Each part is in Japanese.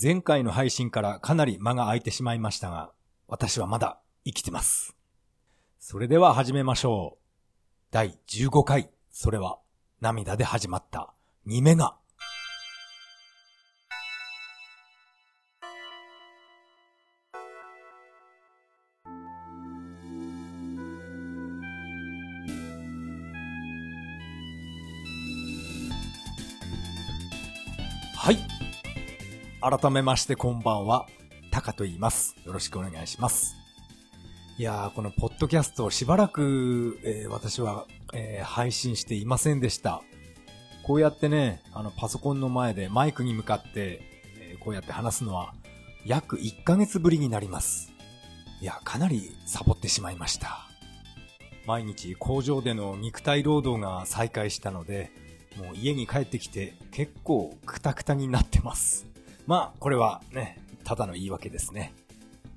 前回の配信からかなり間が空いてしまいましたが、私はまだ生きてます。それでは始めましょう。第15回、それは涙で始まった2メガ。改めましてこんばんは、タカと言います。よろしくお願いします。いやー、このポッドキャストをしばらく、えー、私は、えー、配信していませんでした。こうやってね、あのパソコンの前でマイクに向かって、えー、こうやって話すのは約1ヶ月ぶりになります。いや、かなりサボってしまいました。毎日工場での肉体労働が再開したので、もう家に帰ってきて結構クタクタになってます。まあ、これはね、ただの言い訳ですね。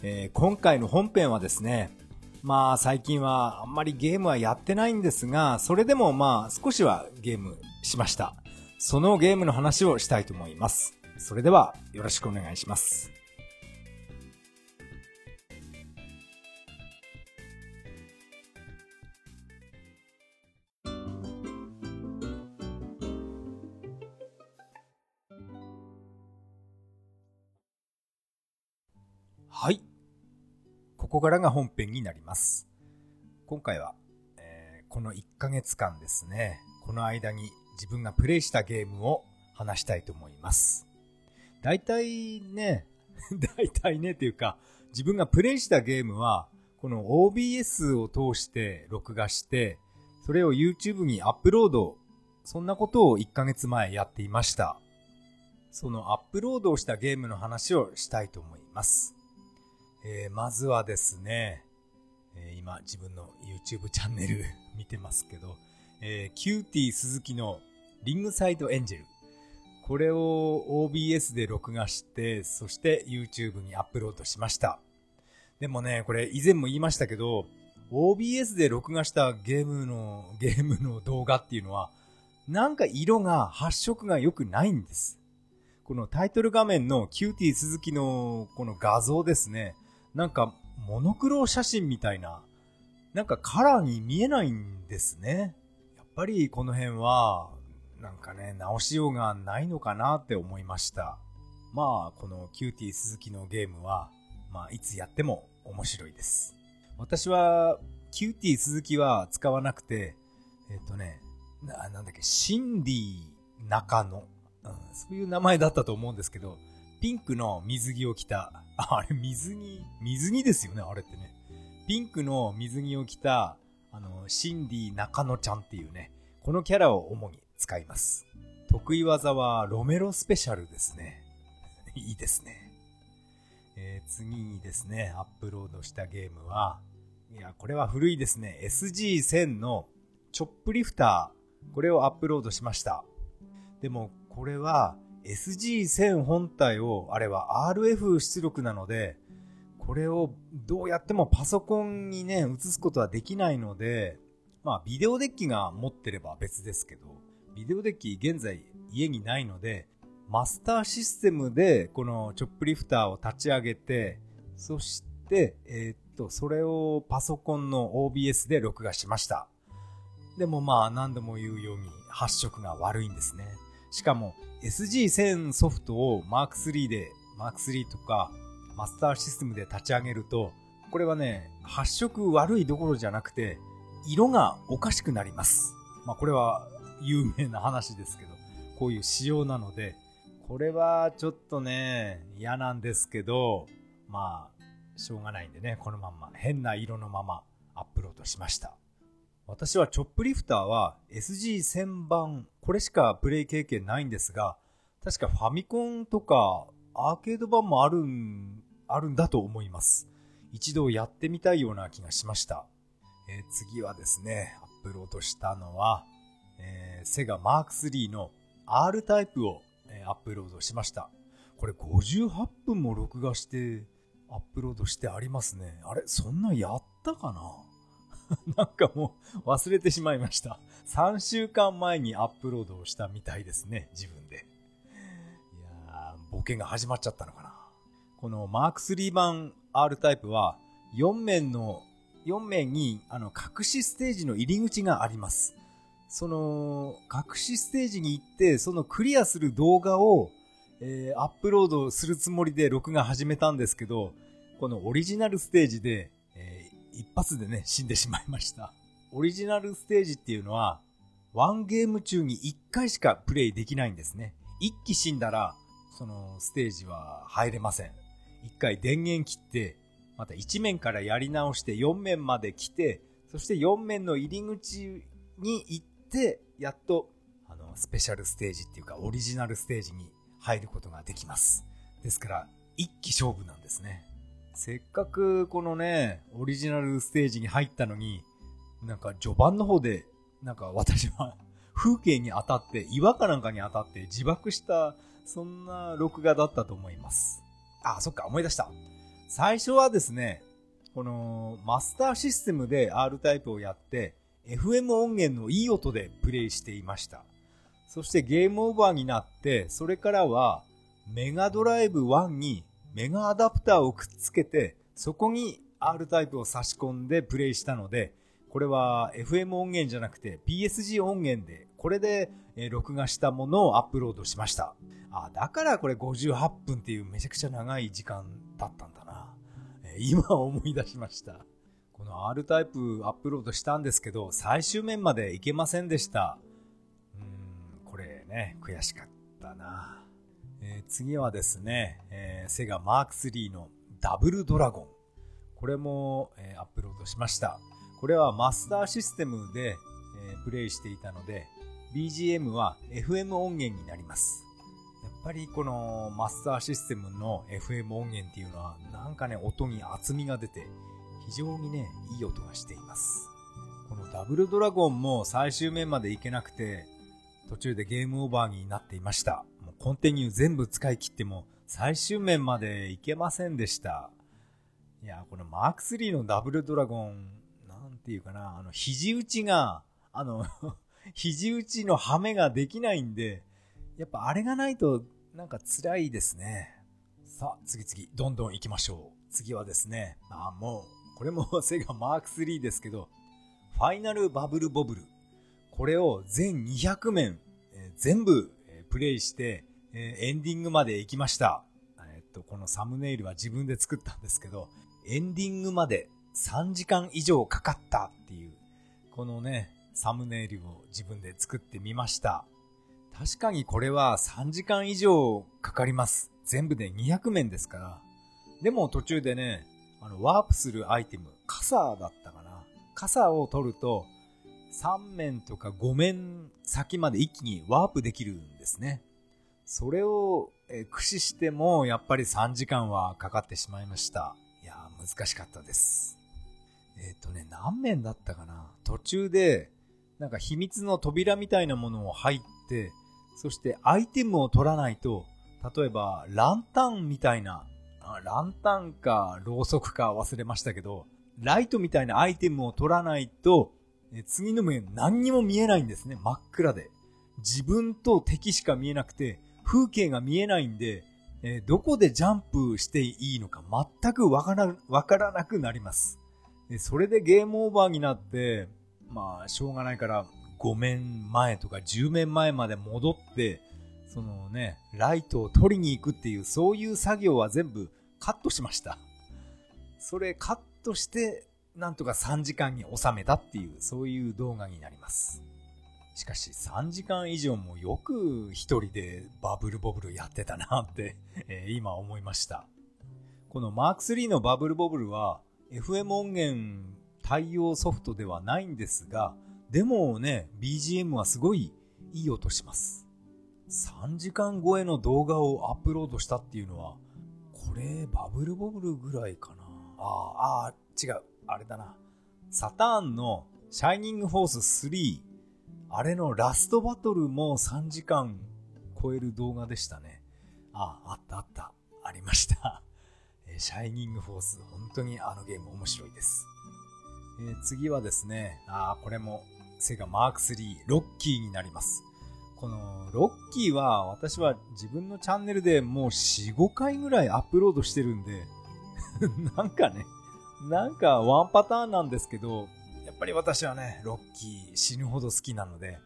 えー、今回の本編はですね、まあ最近はあんまりゲームはやってないんですが、それでもまあ少しはゲームしました。そのゲームの話をしたいと思います。それではよろしくお願いします。ここからが本編になります。今回は、えー、この1ヶ月間ですね、この間に自分がプレイしたゲームを話したいと思います。大体ね、大体ねというか、自分がプレイしたゲームは、この OBS を通して録画して、それを YouTube にアップロード、そんなことを1ヶ月前やっていました。そのアップロードをしたゲームの話をしたいと思います。えー、まずはですね、えー、今自分の YouTube チャンネル 見てますけど、えー、キューティー鈴木のリングサイドエンジェル。これを OBS で録画して、そして YouTube にアップロードしました。でもね、これ以前も言いましたけど、OBS で録画したゲームの、ゲームの動画っていうのは、なんか色が、発色が良くないんです。このタイトル画面のキューティー鈴木のこの画像ですね。なんか、モノクロ写真みたいな、なんかカラーに見えないんですね。やっぱりこの辺は、なんかね、直しようがないのかなって思いました。まあ、このキューティー鈴木のゲームは、まあ、いつやっても面白いです。私は、キューティー鈴木は使わなくて、えっ、とね、な、なんだっけ、シンディ中野、うん。そういう名前だったと思うんですけど、ピンクの水着を着た、あれ水着、水着ですよね、あれってね。ピンクの水着を着た、あの、シンディ中野ちゃんっていうね、このキャラを主に使います。得意技はロメロスペシャルですね。いいですね。えー、次にですね、アップロードしたゲームは、いや、これは古いですね。SG1000 のチョップリフター。これをアップロードしました。でも、これは SG1000 本体を、あれは RF 出力なので、これをどうやってもパソコンにね、映すことはできないので、まあ、ビデオデッキが持ってれば別ですけど、ビデオデッキ現在家にないので、マスターシステムでこのチョップリフターを立ち上げて、そして、え、っと、それをパソコンの OBS で録画しました。でもまあ何度も言うように発色が悪いんですね。しかも SG1000 ソフトを Mark3 で、Mark3 とかマスターシステムで立ち上げると、これはね、発色悪いどころじゃなくて、色がおかしくなります。まあこれは有名な話ですけど、こういう仕様なので、これはちょっとね、嫌なんですけど、まあ、しょうがないんでね、このまんま、変な色のままアップロードしました。私はチョップリフターは SG1000 番、これしかプレイ経験ないんですが、確かファミコンとかアーケード版もあるん、あるんだと思います。一度やってみたいような気がしました。えー、次はですね、アップロードしたのは、えー、セガマーク3の R タイプを、えー、アップロードしました。これ58分も録画してアップロードしてありますね。あれそんなやったかな？なんかもう忘れてしまいました。3週間前にアップロードをしたみたいですね、自分で。いやー、冒険が始まっちゃったのかな。このマーク3版 R タイプは4面の、4面にあの隠しステージの入り口があります。その隠しステージに行ってそのクリアする動画を、えー、アップロードするつもりで録画始めたんですけど、このオリジナルステージで、一発でね、死んでしまいました。オリジナルステージっていうのは、ワンゲーム中に1回しかプレイできないんですね。1機死んだら、そのステージは入れません。1回電源切って、また1面からやり直して4面まで来て、そして4面の入り口に行って、やっと、あの、スペシャルステージっていうか、オリジナルステージに入ることができます。ですから、一気勝負なんですね。せっかくこのね、オリジナルステージに入ったのに、なんか序盤の方でなんか私は 風景に当たって、岩かなんかに当たって自爆した、そんな録画だったと思います。あ、そっか、思い出した。最初はですね、このマスターシステムで R タイプをやって、FM 音源のいい音でプレイしていました。そしてゲームオーバーになって、それからはメガドライブ1にメガアダプターをくっつけて、そこに R タイプを差し込んでプレイしたので、これは FM 音源じゃなくて PSG 音源で、これで録画したものをアップロードしました。あ、だからこれ58分っていうめちゃくちゃ長い時間だったんだな。今思い出しました。この R タイプアップロードしたんですけど、最終面までいけませんでした。うん、これね、悔しかったな。えー、次はですね、えー、セガマーク3のダブルドラゴン。これも、えー、アップロードしました。これはマスターシステムで、えプレイしていたので、BGM は FM 音源になります。やっぱりこのマスターシステムの FM 音源っていうのはなんかね音に厚みが出て非常にねいい音がしています。このダブルドラゴンも最終面までいけなくて途中でゲームオーバーになっていました。コンティニュー全部使い切っても最終面までいけませんでした。いや、このマーク3のダブルドラゴンなんていうかな、あの、肘打ちが、あの 肘打ちのハメができないんで、やっぱあれがないと、なんか辛いですね。さあ、次々、どんどん行きましょう。次はですね、あ、もう、これもセガマーク3ですけど、ファイナルバブルボブル。これを全200面、えー、全部、えー、プレイして、えー、エンディングまで行きました。えっと、このサムネイルは自分で作ったんですけど、エンディングまで3時間以上かかったっていう、このね、サムネイルを自分で作ってみました。確かにこれは3時間以上かかります。全部で200面ですから。でも途中でね、あの、ワープするアイテム、傘だったかな。傘を取ると、3面とか5面先まで一気にワープできるんですね。それを駆使してもやっぱり3時間はかかってしまいました。いや難しかったです。えっ、ー、とね、何面だったかな途中で、なんか秘密の扉みたいなものを入って、そしてアイテムを取らないと、例えばランタンみたいな、ランタンかろうそくか忘れましたけど、ライトみたいなアイテムを取らないと、次の面何にも見えないんですね。真っ暗で。自分と敵しか見えなくて、風景が見えないんで、えどこでジャンプしていいのか全くわからわからなくなります。で、それでゲームオーバーになって、まあ、しょうがないから、5面前とか10面前まで戻って、そのね、ライトを取りに行くっていう、そういう作業は全部カットしました。それカットして、なんとか3時間に収めたっていう、そういう動画になります。しかし3時間以上もよく一人でバブルボブルやってたなって、えー、今思いました。このマーク3のバブルボブルは FM 音源対応ソフトではないんですが、でもね、BGM はすごいいい音します。3時間超えの動画をアップロードしたっていうのは、これ、バブルボブルぐらいかな。ああ、違う。あれだな。サターンのシャイニングフォース3。あれのラストバトルも3時間超える動画でしたね。ああ、ったあった。ありました。シャイニングフォース、本当にあのゲーム面白いです。えー、次はですね、あこれもセガマーク3ロッキーになります。このロッキーは私は自分のチャンネルでもう4、5回ぐらいアップロードしてるんで、なんかね、なんかワンパターンなんですけど、っぱり私はね、ロッキー死ぬほど好きなので、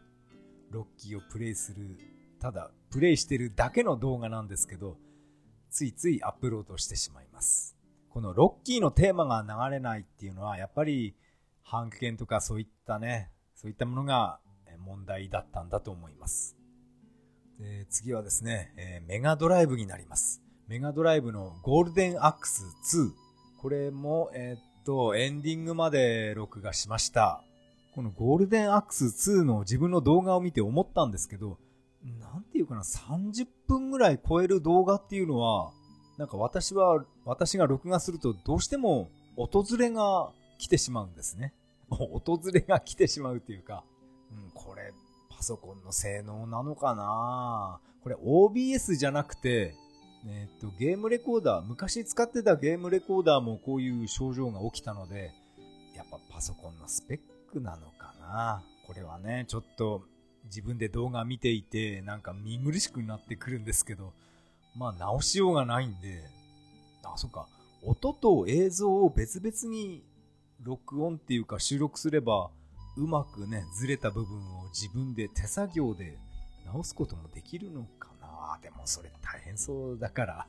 ロッキーをプレイする、ただプレイしてるだけの動画なんですけど、ついついアップロードしてしまいます。このロッキーのテーマが流れないっていうのは、やっぱり判権とかそういったね、そういったものが問題だったんだと思います。で次はですね、え、メガドライブになります。メガドライブのゴールデンアックス2。これも、えー、と、エンディングまで録画しました。このゴールデンアクス2の自分の動画を見て思ったんですけど、なんていうかな、30分ぐらい超える動画っていうのは、なんか私は、私が録画するとどうしても訪れが来てしまうんですね。訪れが来てしまうっていうか、うん、これ、パソコンの性能なのかなこれ OBS じゃなくて、えっと、ゲームレコーダー、昔使ってたゲームレコーダーもこういう症状が起きたので、やっぱパソコンのスペックなのかな。これはね、ちょっと自分で動画見ていて、なんか見苦しくなってくるんですけど、まあ直しようがないんで、あ、そっか、音と映像を別々に録音っていうか収録すれば、うまくね、ずれた部分を自分で手作業で直すこともできるのか。なでもそれ大変そうだから、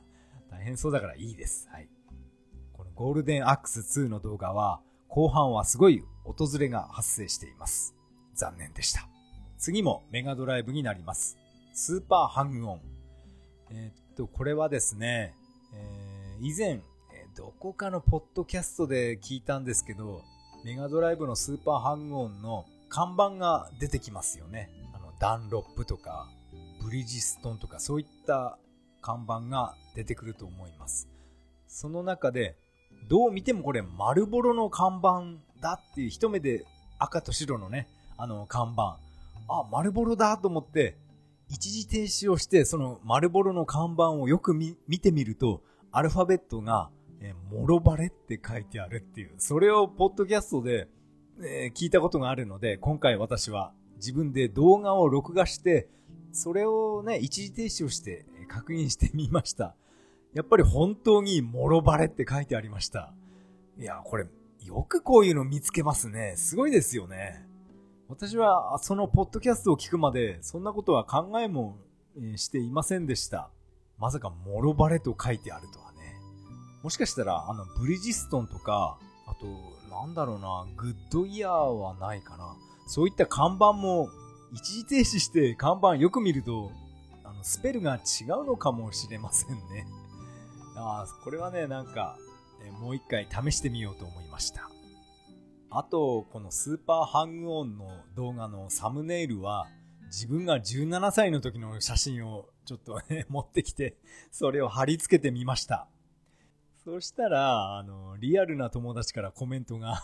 大変そうだからいいです。はい。このゴールデンアックス2の動画は、後半はすごい訪れが発生しています。残念でした。次もメガドライブになります。スーパーハングオン。えー、っと、これはですね、えー、以前、どこかのポッドキャストで聞いたんですけど、メガドライブのスーパーハングオンの看板が出てきますよね。あの、ダンロップとか、ブリヂストンとか、そういった看板が出てくると思います。その中で、どう見てもこれ、丸ボロの看板だっていう一目で赤と白のね、あの看板。あ、丸ボロだと思って、一時停止をして、その丸ボロの看板をよく見てみると、アルファベットがえ、もろバレって書いてあるっていう、それをポッドキャストで、え、聞いたことがあるので、今回私は自分で動画を録画して、それをね、一時停止をして確認してみました。やっぱり本当にもろバレって書いてありました。いや、これ、よくこういうの見つけますね。すごいですよね。私はそのポッドキャストを聞くまで、そんなことは考えもしていませんでした。まさかもろバレと書いてあるとはね。もしかしたら、あの、ブリヂストンとか、あと、なんだろうな、グッドイヤーはないかな。そういった看板も、一時停止して看板よく見ると、あの、スペルが違うのかもしれませんね。ああ、これはね、なんか、えもう一回試してみようと思いました。あと、このスーパーハングオンの動画のサムネイルは、自分が17歳の時の写真をちょっとね、持ってきて、それを貼り付けてみました。そしたら、あの、リアルな友達からコメントが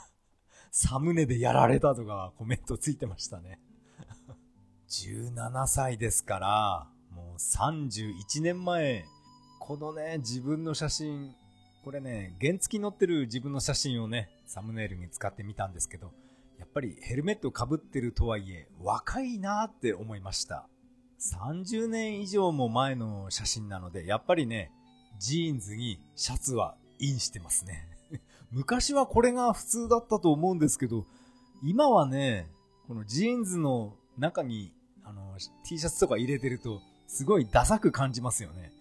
サムネでやられたとかコメントついてましたね17歳ですから、もう31年前、このね、自分の写真、これね、原付き乗ってる自分の写真をね、サムネイルに使ってみたんですけど、やっぱりヘルメットかぶってるとはいえ、若いなって思いました。30年以上も前の写真なので、やっぱりね、ジーンズにシャツはインしてますね。昔はこれが普通だったと思うんですけど、今はね、このジーンズの中に T シャツとか入れてると、すごいダサく感じますよね。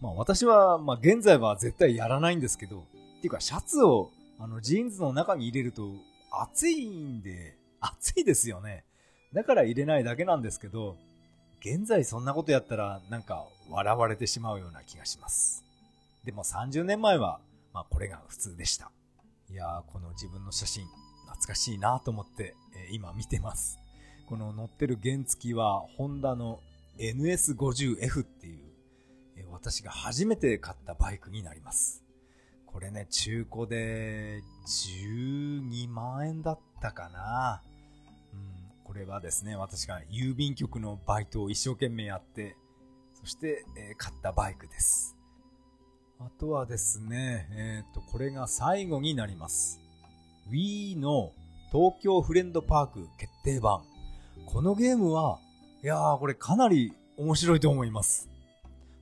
まあ私は、まあ現在は絶対やらないんですけど、っていうかシャツをあのジーンズの中に入れると暑いんで、暑いですよね。だから入れないだけなんですけど、現在そんなことやったらなんか笑われてしまうような気がします。でも30年前は、まあこれが普通でした。いやー、この自分の写真、懐かしいなと思って、えー、今見てます。この乗ってる原付は、ホンダの NS50F っていう、え、私が初めて買ったバイクになります。これね、中古で12万円だったかな。うん、これはですね、私が郵便局のバイトを一生懸命やって、そして、えー、買ったバイクです。あとはですね、えっ、ー、と、これが最後になります。Wii の東京フレンドパーク決定版。このゲームは、いやー、これかなり面白いと思います。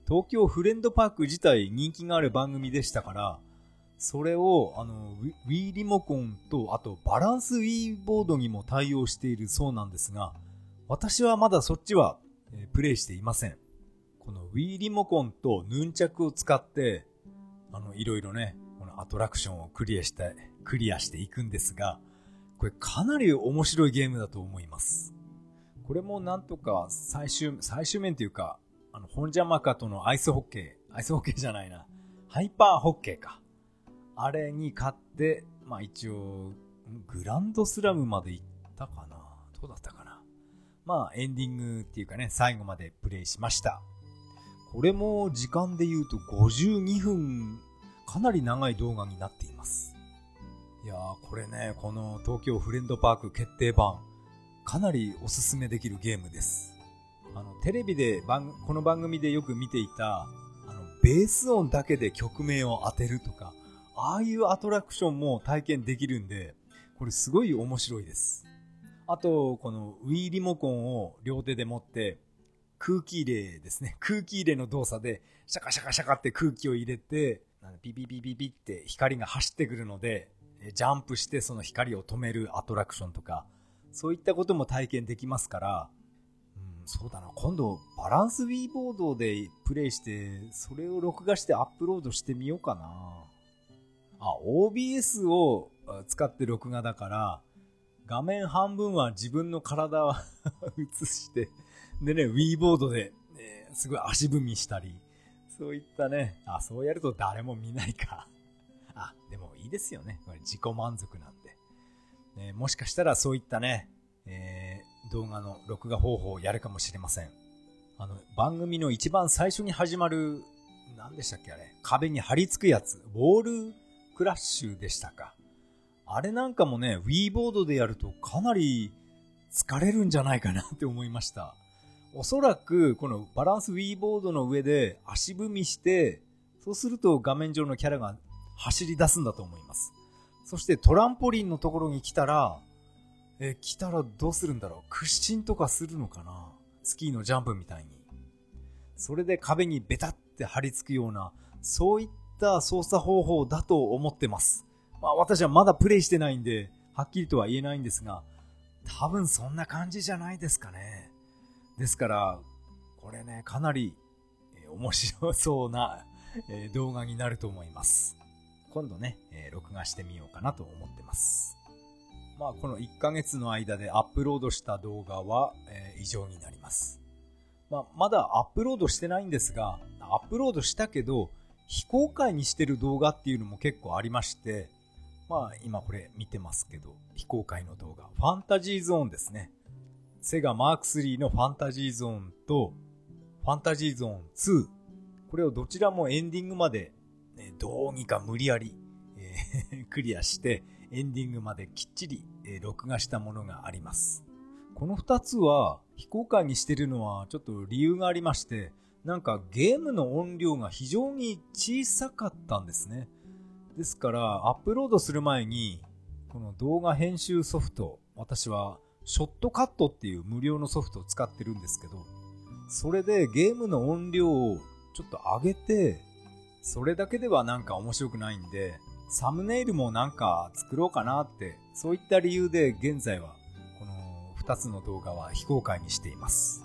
東京フレンドパーク自体人気がある番組でしたから、それを、あの、Wii リモコンと、あとバランス Wii ボードにも対応しているそうなんですが、私はまだそっちは、えプレイしていません。この Wii リモコンとヌンチャクを使って、あの、いろいろね、このアトラクションをクリアして、クリアしていくんですが、これかなり面白いゲームだと思います。これもなんとか最終、最終面というか、あの、本邪魔かとのアイスホッケー、アイスホッケーじゃないな、ハイパーホッケーか。あれに勝って、まあ一応、グランドスラムまで行ったかなどうだったかなまあエンディングっていうかね、最後までプレイしました。これも時間で言うと52分、かなり長い動画になっています。いやー、これね、この東京フレンドパーク決定版、かなりおすすめできるゲームです。あの、テレビで番、この番組でよく見ていた、あの、ベース音だけで曲名を当てるとか、ああいうアトラクションも体験できるんで、これすごい面白いです。あと、この Wii リモコンを両手で持って、空気入れですね。空気入れの動作で、シャカシャカシャカって空気を入れて、ピピピピピって光が走ってくるので、ジャンプしてその光を止めるアトラクションとか、そういったことも体験できますから、うん、そうだな、今度バランス Wii ボードでプレイして、それを録画してアップロードしてみようかな。あ、OBS を使って録画だから、画面半分は自分の体を 映して、でね、Wii ボードで、ね、すごい足踏みしたり、そういったね、あ、そうやると誰も見ないか。あ、でもいいですよね。これ自己満足なんで。ね、もしかしたらそういったね、えー、動画の録画方法をやるかもしれません。あの、番組の一番最初に始まる、何でしたっけあれ？壁に貼り付くやつ。ウォールクラッシュでしたか。あれなんかもね、Wii ボードでやるとかなり疲れるんじゃないかなって思いました。おそらく、このバランス Wii ボードの上で足踏みして、そうすると画面上のキャラが走り出すんだと思います。そしてトランポリンのところに来たら、え、来たらどうするんだろう？屈伸とかするのかな？スキーのジャンプみたいに。それで壁にベタって張り付くような、そういった操作方法だと思ってます。まあ私はまだプレイしてないんで、はっきりとは言えないんですが、多分そんな感じじゃないですかね。ですから、これね、かなり、面白そうな、動画になると思います。今度ね、えー、録画してみようかなと思ってます。まあこの1ヶ月の間でアップロードした動画は、え異常になります。まあ、まだアップロードしてないんですが、アップロードしたけど、非公開にしてる動画っていうのも結構ありまして、まあ今これ見てますけど、非公開の動画、ファンタジーゾーンですね。セガマーク3のファンタジーゾーンと、ファンタジーゾーン2。これをどちらもエンディングまで、どうにか無理やり、え、クリアして、エンディングまできっちり、え、録画したものがあります。この2つは非公開にしてるのはちょっと理由がありまして、なんかゲームの音量が非常に小さかったんですね。ですから、アップロードする前に、この動画編集ソフト、私はショットカットっていう無料のソフトを使ってるんですけど、それでゲームの音量をちょっと上げて、それだけではなんか面白くないんで、サムネイルもなんか作ろうかなって、そういった理由で現在はこの2つの動画は非公開にしています。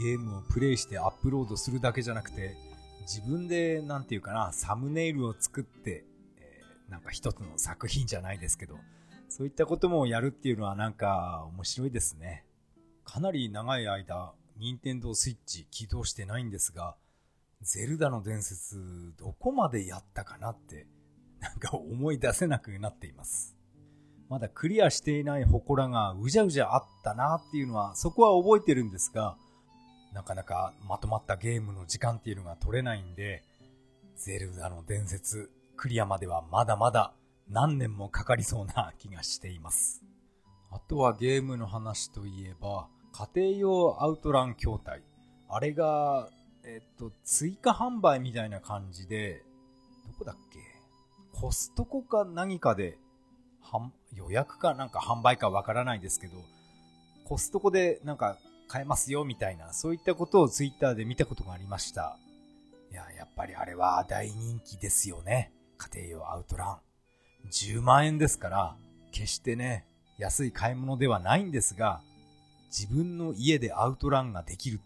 ゲームをプレイしてアップロードするだけじゃなくて、自分で、なんていうかな、サムネイルを作って、えー、なんか一つの作品じゃないですけど、そういったこともやるっていうのはなんか面白いですね。かなり長い間、任天堂スイッチ起動してないんですが、ゼルダの伝説、どこまでやったかなって、なんか思い出せなくなっています。まだクリアしていない祠がうじゃうじゃあったなっていうのは、そこは覚えてるんですが、なかなかまとまったゲームの時間っていうのが取れないんで、ゼルダの伝説、クリアまではまだまだ何年もかかりそうな気がしています。あとはゲームの話といえば、家庭用アウトラン筐体。あれが、えっと、追加販売みたいな感じで、どこだっけ？コストコか何かで、予約かなんか販売かわからないですけど、コストコでなんか買えますよみたいな、そういったことをツイッターで見たことがありました。いや、やっぱりあれは大人気ですよね。家庭用アウトラン。10万円ですから、決してね、安い買い物ではないんですが、自分の家でアウトランができる、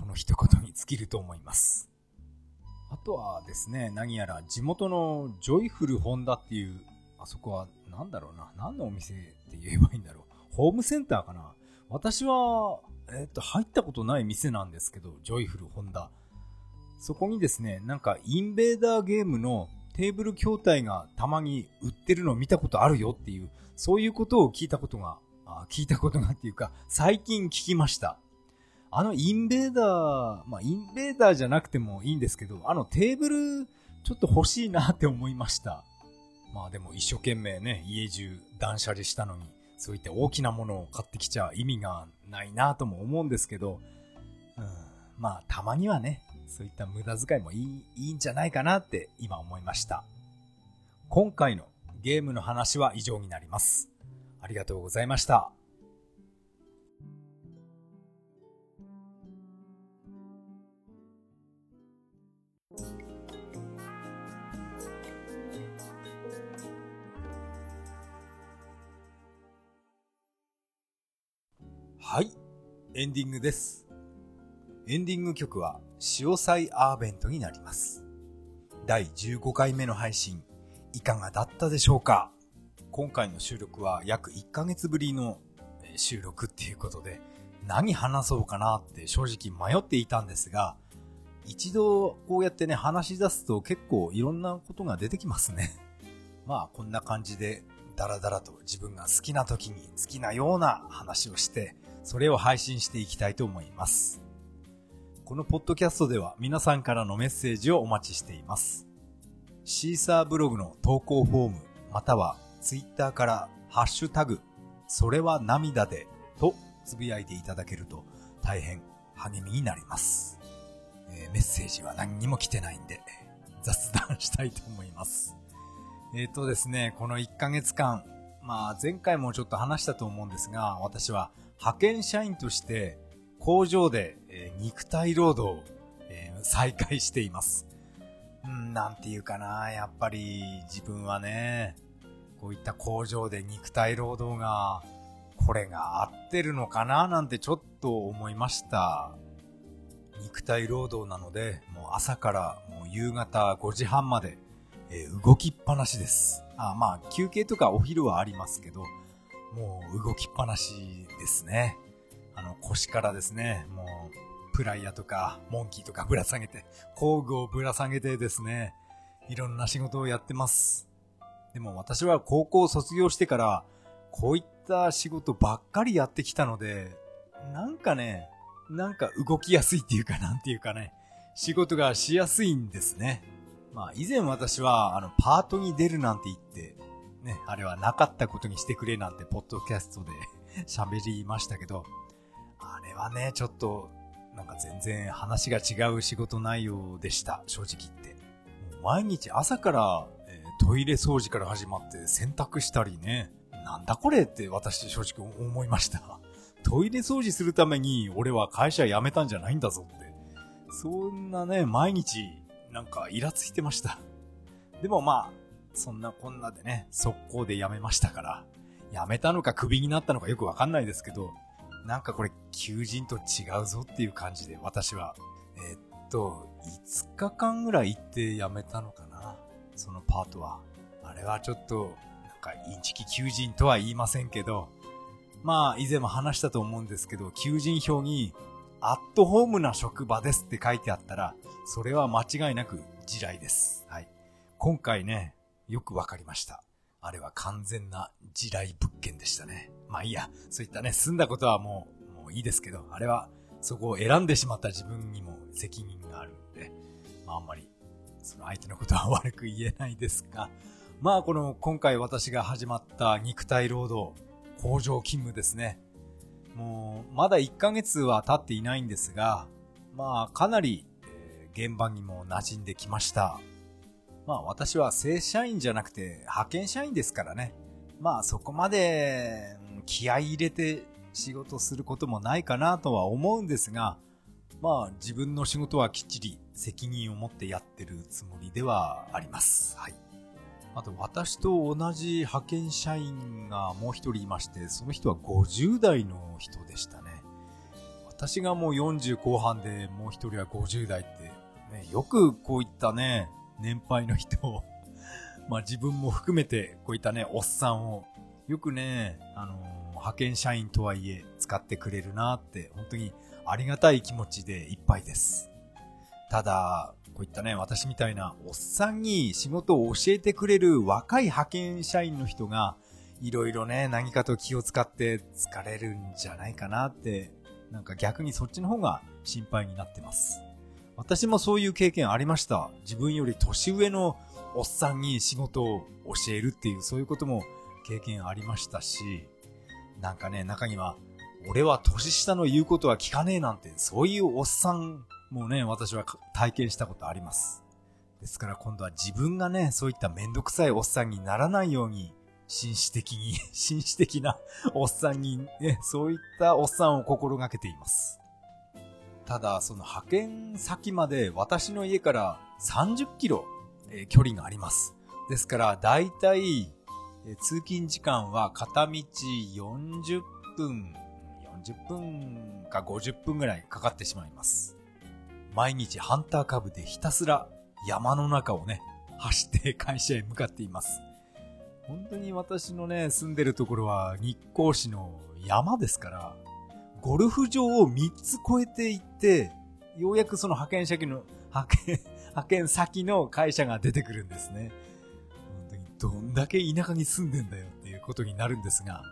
この一言に尽きると思います。あとはですね、何やら地元のジョイフルホンダっていう、あそこは何だろうな、何のお店って言えばいいんだろう。ホームセンターかな私は、えっ、と、入ったことない店なんですけど、ジョイフルホンダ。そこにですね、なんかインベーダーゲームのテーブル筐体がたまに売ってるの見たことあるよっていう、そういうことを聞いたことが、あ聞いたことがっていうか、最近聞きました。あのインベーダー、まあインベーダーじゃなくてもいいんですけど、あのテーブルちょっと欲しいなって思いました。まあでも一生懸命ね、家中断捨離したのに、そういった大きなものを買ってきちゃ意味がないなとも思うんですけど、うん、まあたまにはね、そういった無駄遣いもいいいいんじゃないかなって今思いました。今回のゲームの話は以上になります。ありがとうございました。はい、エンディングです。エンディング曲は、潮祭アーベントになります。第15回目の配信、いかがだったでしょうか？今回の収録は約1ヶ月ぶりの収録っていうことで、何話そうかなって正直迷っていたんですが、一度こうやってね、話し出すと結構いろんなことが出てきますね。まあこんな感じでダラダラと自分が好きな時に好きなような話をして、それを配信していきたいと思います。このポッドキャストでは皆さんからのメッセージをお待ちしています。シーサーブログの投稿フォーム、またはツイッターからハッシュタグ、それは涙でとつぶやいていただけると大変励みになります。えー、メッセージは何にも来てないんで雑談したいと思います。えっ、ー、とですね、この1ヶ月間、まあ前回もちょっと話したと思うんですが、私は派遣社員として工場で、え、肉体労働を、え、再開しています。うん、なんていうかな、やっぱり自分はね、こういった工場で肉体労働が、これが合ってるのかななんてちょっと思いました。肉体労働なので、もう朝からもう夕方5時半まで、えー、動きっぱなしです。あまあ休憩とかお昼はありますけど、もう動きっぱなしですね。あの腰からですね、もうプライヤーとかモンキーとかぶら下げて、工具をぶら下げてですね、いろんな仕事をやってます。でも私は高校を卒業してから、こういった仕事ばっかりやってきたので、なんかね、なんか動きやすいっていうかなんていうかね、仕事がしやすいんですね。まあ以前私はあのパートに出るなんて言って、ね、あれはなかったことにしてくれなんて、ポッドキャストで 喋りましたけど、あれはね、ちょっと、なんか全然話が違う仕事内容でした、正直言って。もう毎日朝から、えー、トイレ掃除から始まって洗濯したりね、なんだこれって私正直思いました。トイレ掃除するために俺は会社辞めたんじゃないんだぞって。そんなね、毎日なんかイラついてました。でもまあ、そんなこんなでね、速攻で辞めましたから、辞めたのかクビになったのかよくわかんないですけど、なんかこれ求人と違うぞっていう感じで私は、えー、っと、5日間ぐらい行って辞めたのかな。そのパートは。あれはちょっと、なんかインチキ求人とは言いませんけど、まあ以前も話したと思うんですけど、求人票にアットホームな職場ですって書いてあったら、それは間違いなく地雷です。はい。今回ね、よくわかりました。あれは完全な地雷物件でしたね。まあいいや、そういったね、済んだことはもう、もういいですけど、あれはそこを選んでしまった自分にも責任があるんで、まああんまり、その相手のことは悪く言えないですが、まあこの今回私が始まった肉体労働、工場勤務ですね。もう、まだ1ヶ月は経っていないんですが、まあかなり、現場にも馴染んできました。まあ私は正社員じゃなくて派遣社員ですからね。まあそこまで気合入れて仕事することもないかなとは思うんですが、まあ自分の仕事はきっちり責任を持ってやってるつもりではあります。はい。あと私と同じ派遣社員がもう一人いまして、その人は50代の人でしたね。私がもう40後半でもう一人は50代って、ね、よくこういったね、年配の人を まあ自分も含めてこういったね、おっさんをよくね、あのー、派遣社員とはいえ使ってくれるなって本当にありがたい気持ちでいっぱいです。ただ、こういったね、私みたいなおっさんに仕事を教えてくれる若い派遣社員の人が、いろいろね、何かと気を使って疲れるんじゃないかなって、なんか逆にそっちの方が心配になってます。私もそういう経験ありました。自分より年上のおっさんに仕事を教えるっていう、そういうことも経験ありましたし、なんかね、中には、俺は年下の言うことは聞かねえなんて、そういうおっさんもね、私は体験したことあります。ですから今度は自分がね、そういっためんどくさいおっさんにならないように、紳士的に、紳士的なおっさんにね、そういったおっさんを心がけています。ただ、その派遣先まで私の家から30キロ、えー、距離があります。ですから、だいたい、え、通勤時間は片道40分、40分か50分ぐらいかかってしまいます。毎日ハンターカブでひたすら山の中をね、走って会社へ向かっています。本当に私のね、住んでるところは日光市の山ですから、ゴルフ場を3つ越えていって、ようやくその派遣先の、派遣、派遣先の会社が出てくるんですね。本当にどんだけ田舎に住んでんだよっていうことになるんですが、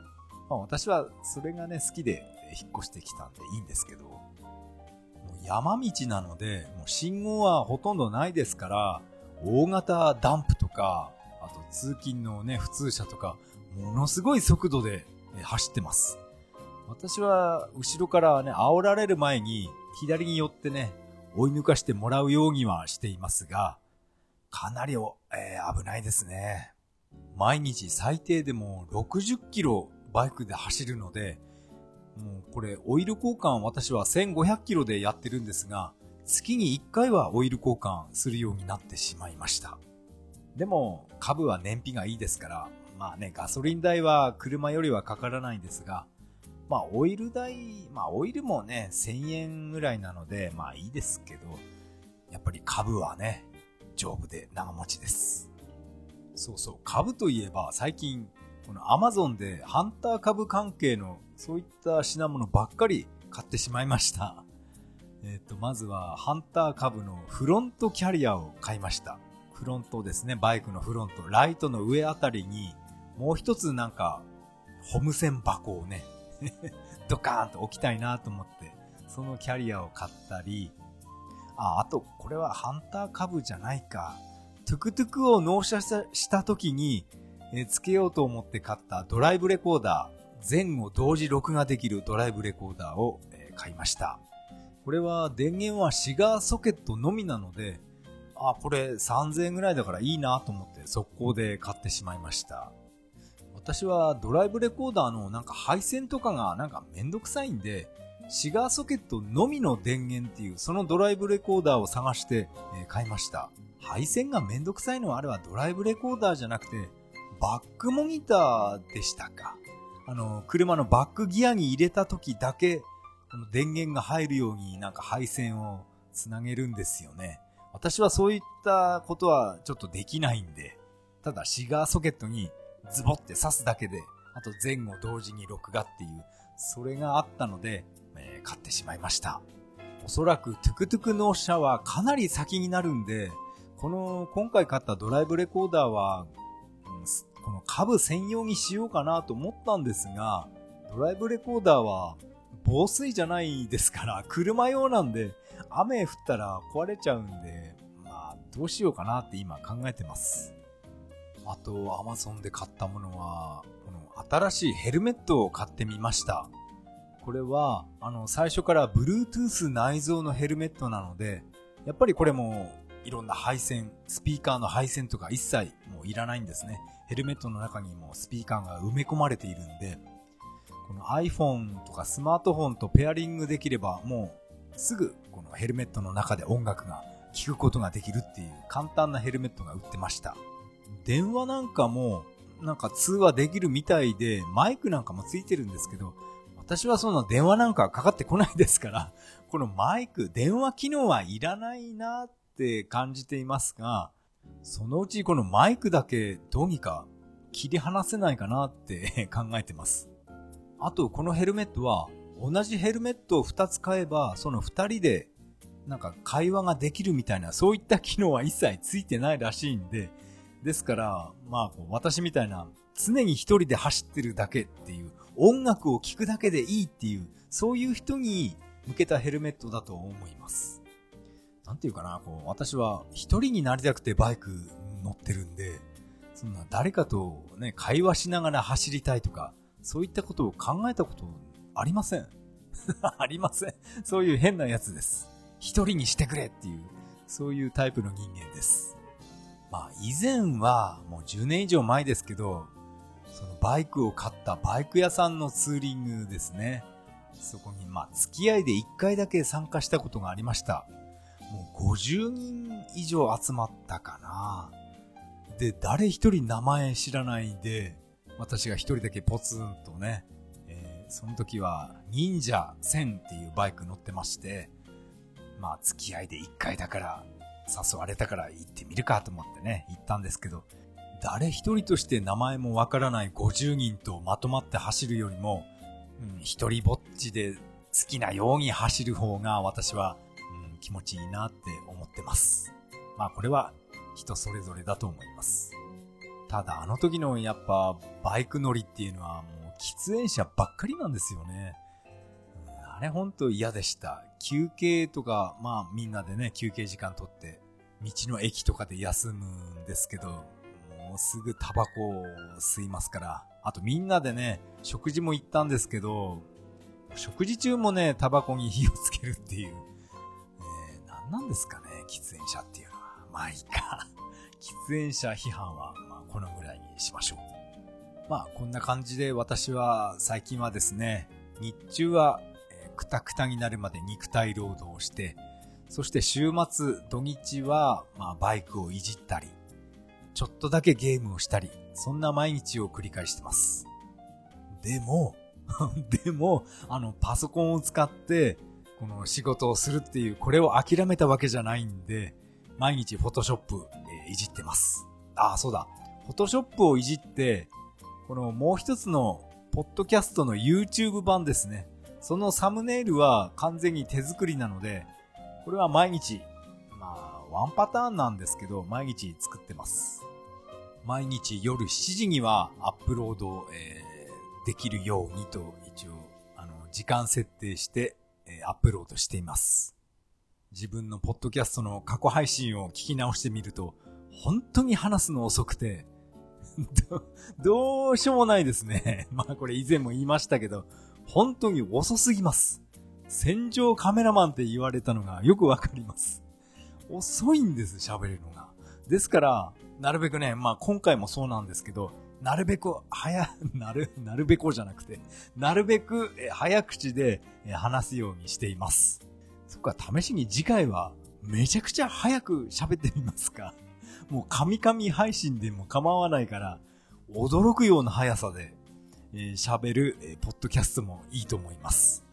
まあ私はそれがね、好きで引っ越してきたんでいいんですけど、山道なので、もう信号はほとんどないですから、大型ダンプとか、あと通勤のね、普通車とか、ものすごい速度で走ってます。私は後ろからね、煽られる前に左に寄ってね、追い抜かしてもらうようにはしていますが、かなり、えー、危ないですね。毎日最低でも60キロバイクで走るので、もうこれオイル交換私は1500キロでやってるんですが、月に1回はオイル交換するようになってしまいました。でも株は燃費がいいですから、まあね、ガソリン代は車よりはかからないんですが、まあオイル代、まあオイルもね、1000円ぐらいなので、まあいいですけど、やっぱり株はね、丈夫で長持ちです。そうそう、株といえば最近、このアマゾンでハンター株関係のそういった品物ばっかり買ってしまいました。えっ、ー、と、まずはハンター株のフロントキャリアを買いました。フロントですね、バイクのフロント、ライトの上あたりに、もう一つなんか、ホム線箱をね、ドカーンと置きたいなと思って、そのキャリアを買ったり、あ、あと、これはハンター株じゃないか。トゥクトゥクを納車した時に、えー、つけようと思って買ったドライブレコーダー、前後同時録画できるドライブレコーダーを、えー、買いました。これは電源はシガーソケットのみなので、あ、これ3000円ぐらいだからいいなと思って速攻で買ってしまいました。私はドライブレコーダーのなんか配線とかがなんかめんどくさいんで、シガーソケットのみの電源っていうそのドライブレコーダーを探して、え買いました。配線がめんどくさいのはあれはドライブレコーダーじゃなくて、バックモニターでしたか。あの、車のバックギアに入れた時だけ、この電源が入るようになんか配線をつなげるんですよね。私はそういったことはちょっとできないんで、ただシガーソケットにズボって刺すだけで、あと前後同時に録画っていう、それがあったので、えー、買ってしまいました。おそらくトゥクトゥク納車はかなり先になるんで、この今回買ったドライブレコーダーはこの株専用にしようかなと思ったんですが、ドライブレコーダーは防水じゃないですから、車用なんで、雨降ったら壊れちゃうんで、まあ、どうしようかなって今考えてます。あと、Amazon で買ったものは、この新しいヘルメットを買ってみました。これは、あの、最初から Bluetooth 内蔵のヘルメットなので、やっぱりこれもいろんな配線、スピーカーの配線とか一切もういらないんですね。ヘルメットの中にもスピーカーが埋め込まれているんで、この iPhone とかスマートフォンとペアリングできればもうすぐこのヘルメットの中で音楽が聴くことができるっていう簡単なヘルメットが売ってました。電話なんかもなんか通話できるみたいでマイクなんかもついてるんですけど私はその電話なんかかかってこないですから このマイク、電話機能はいらないなって感じていますがそのうちこのマイクだけどうにか切り離せないかなって 考えてます。あと、このヘルメットは、同じヘルメットを2つ買えば、その2人で、なんか会話ができるみたいな、そういった機能は一切ついてないらしいんで、ですから、まあ、私みたいな、常に一人で走ってるだけっていう、音楽を聴くだけでいいっていう、そういう人に向けたヘルメットだと思います。なんていうかな、こう、私は一人になりたくてバイク乗ってるんで、そんな誰かとね、会話しながら走りたいとか、そういったことを考えたことありません。ありません。そういう変なやつです。一人にしてくれっていう、そういうタイプの人間です。まあ以前はもう10年以上前ですけど、そのバイクを買ったバイク屋さんのツーリングですね。そこにまあ付き合いで1回だけ参加したことがありました。もう50人以上集まったかな。で、誰一人名前知らないで、私が一人だけポツンとね、えー、その時は忍者1000っていうバイク乗ってまして、まあ付き合いで1回だから誘われたから行ってみるかと思ってね、行ったんですけど、誰一人として名前もわからない50人とまとまって走るよりも、うん、一人ぼっちで好きなように走る方が私はうん気持ちいいなって思ってます。まあこれは人それぞれだと思います。ただあの時のやっぱバイク乗りっていうのはもう喫煙者ばっかりなんですよね。あれほんと嫌でした。休憩とか、まあみんなでね、休憩時間取って、道の駅とかで休むんですけど、もうすぐタバコを吸いますから、あとみんなでね、食事も行ったんですけど、食事中もね、タバコに火をつけるっていう、えー何なんですかね、喫煙者っていうのは。まあいいか。喫煙者批判は、まあこのぐらいにしましょう。まあこんな感じで私は最近はですね、日中はくたくたになるまで肉体労働をして、そして週末、土日は、まあ、バイクをいじったり、ちょっとだけゲームをしたり、そんな毎日を繰り返してます。でも、でも、あの、パソコンを使って、この仕事をするっていう、これを諦めたわけじゃないんで、毎日フォトショップ、えー、いじってます。ああ、そうだ。フォトショップをいじって、このもう一つの、ポッドキャストの YouTube 版ですね。そのサムネイルは完全に手作りなので、これは毎日、まあ、ワンパターンなんですけど、毎日作ってます。毎日夜7時にはアップロード、えー、できるようにと一応、あの、時間設定してえアップロードしています。自分のポッドキャストの過去配信を聞き直してみると、本当に話すの遅くて、ど、どうしようもないですね。まあこれ以前も言いましたけど、本当に遅すぎます。戦場カメラマンって言われたのがよくわかります。遅いんです、喋るのが。ですから、なるべくね、まあ今回もそうなんですけど、なるべく早、なる、なるべこじゃなくて、なるべく早口で話すようにしています。そっか、試しに次回はめちゃくちゃ早く喋ってみますか。もう神々配信でも構わないから、驚くような速さで喋、るえ、ポッドキャストもいいと思います。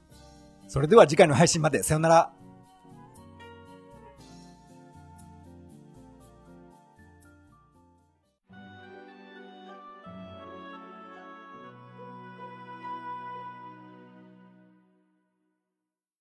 それでは次回の配信まで、さよなら。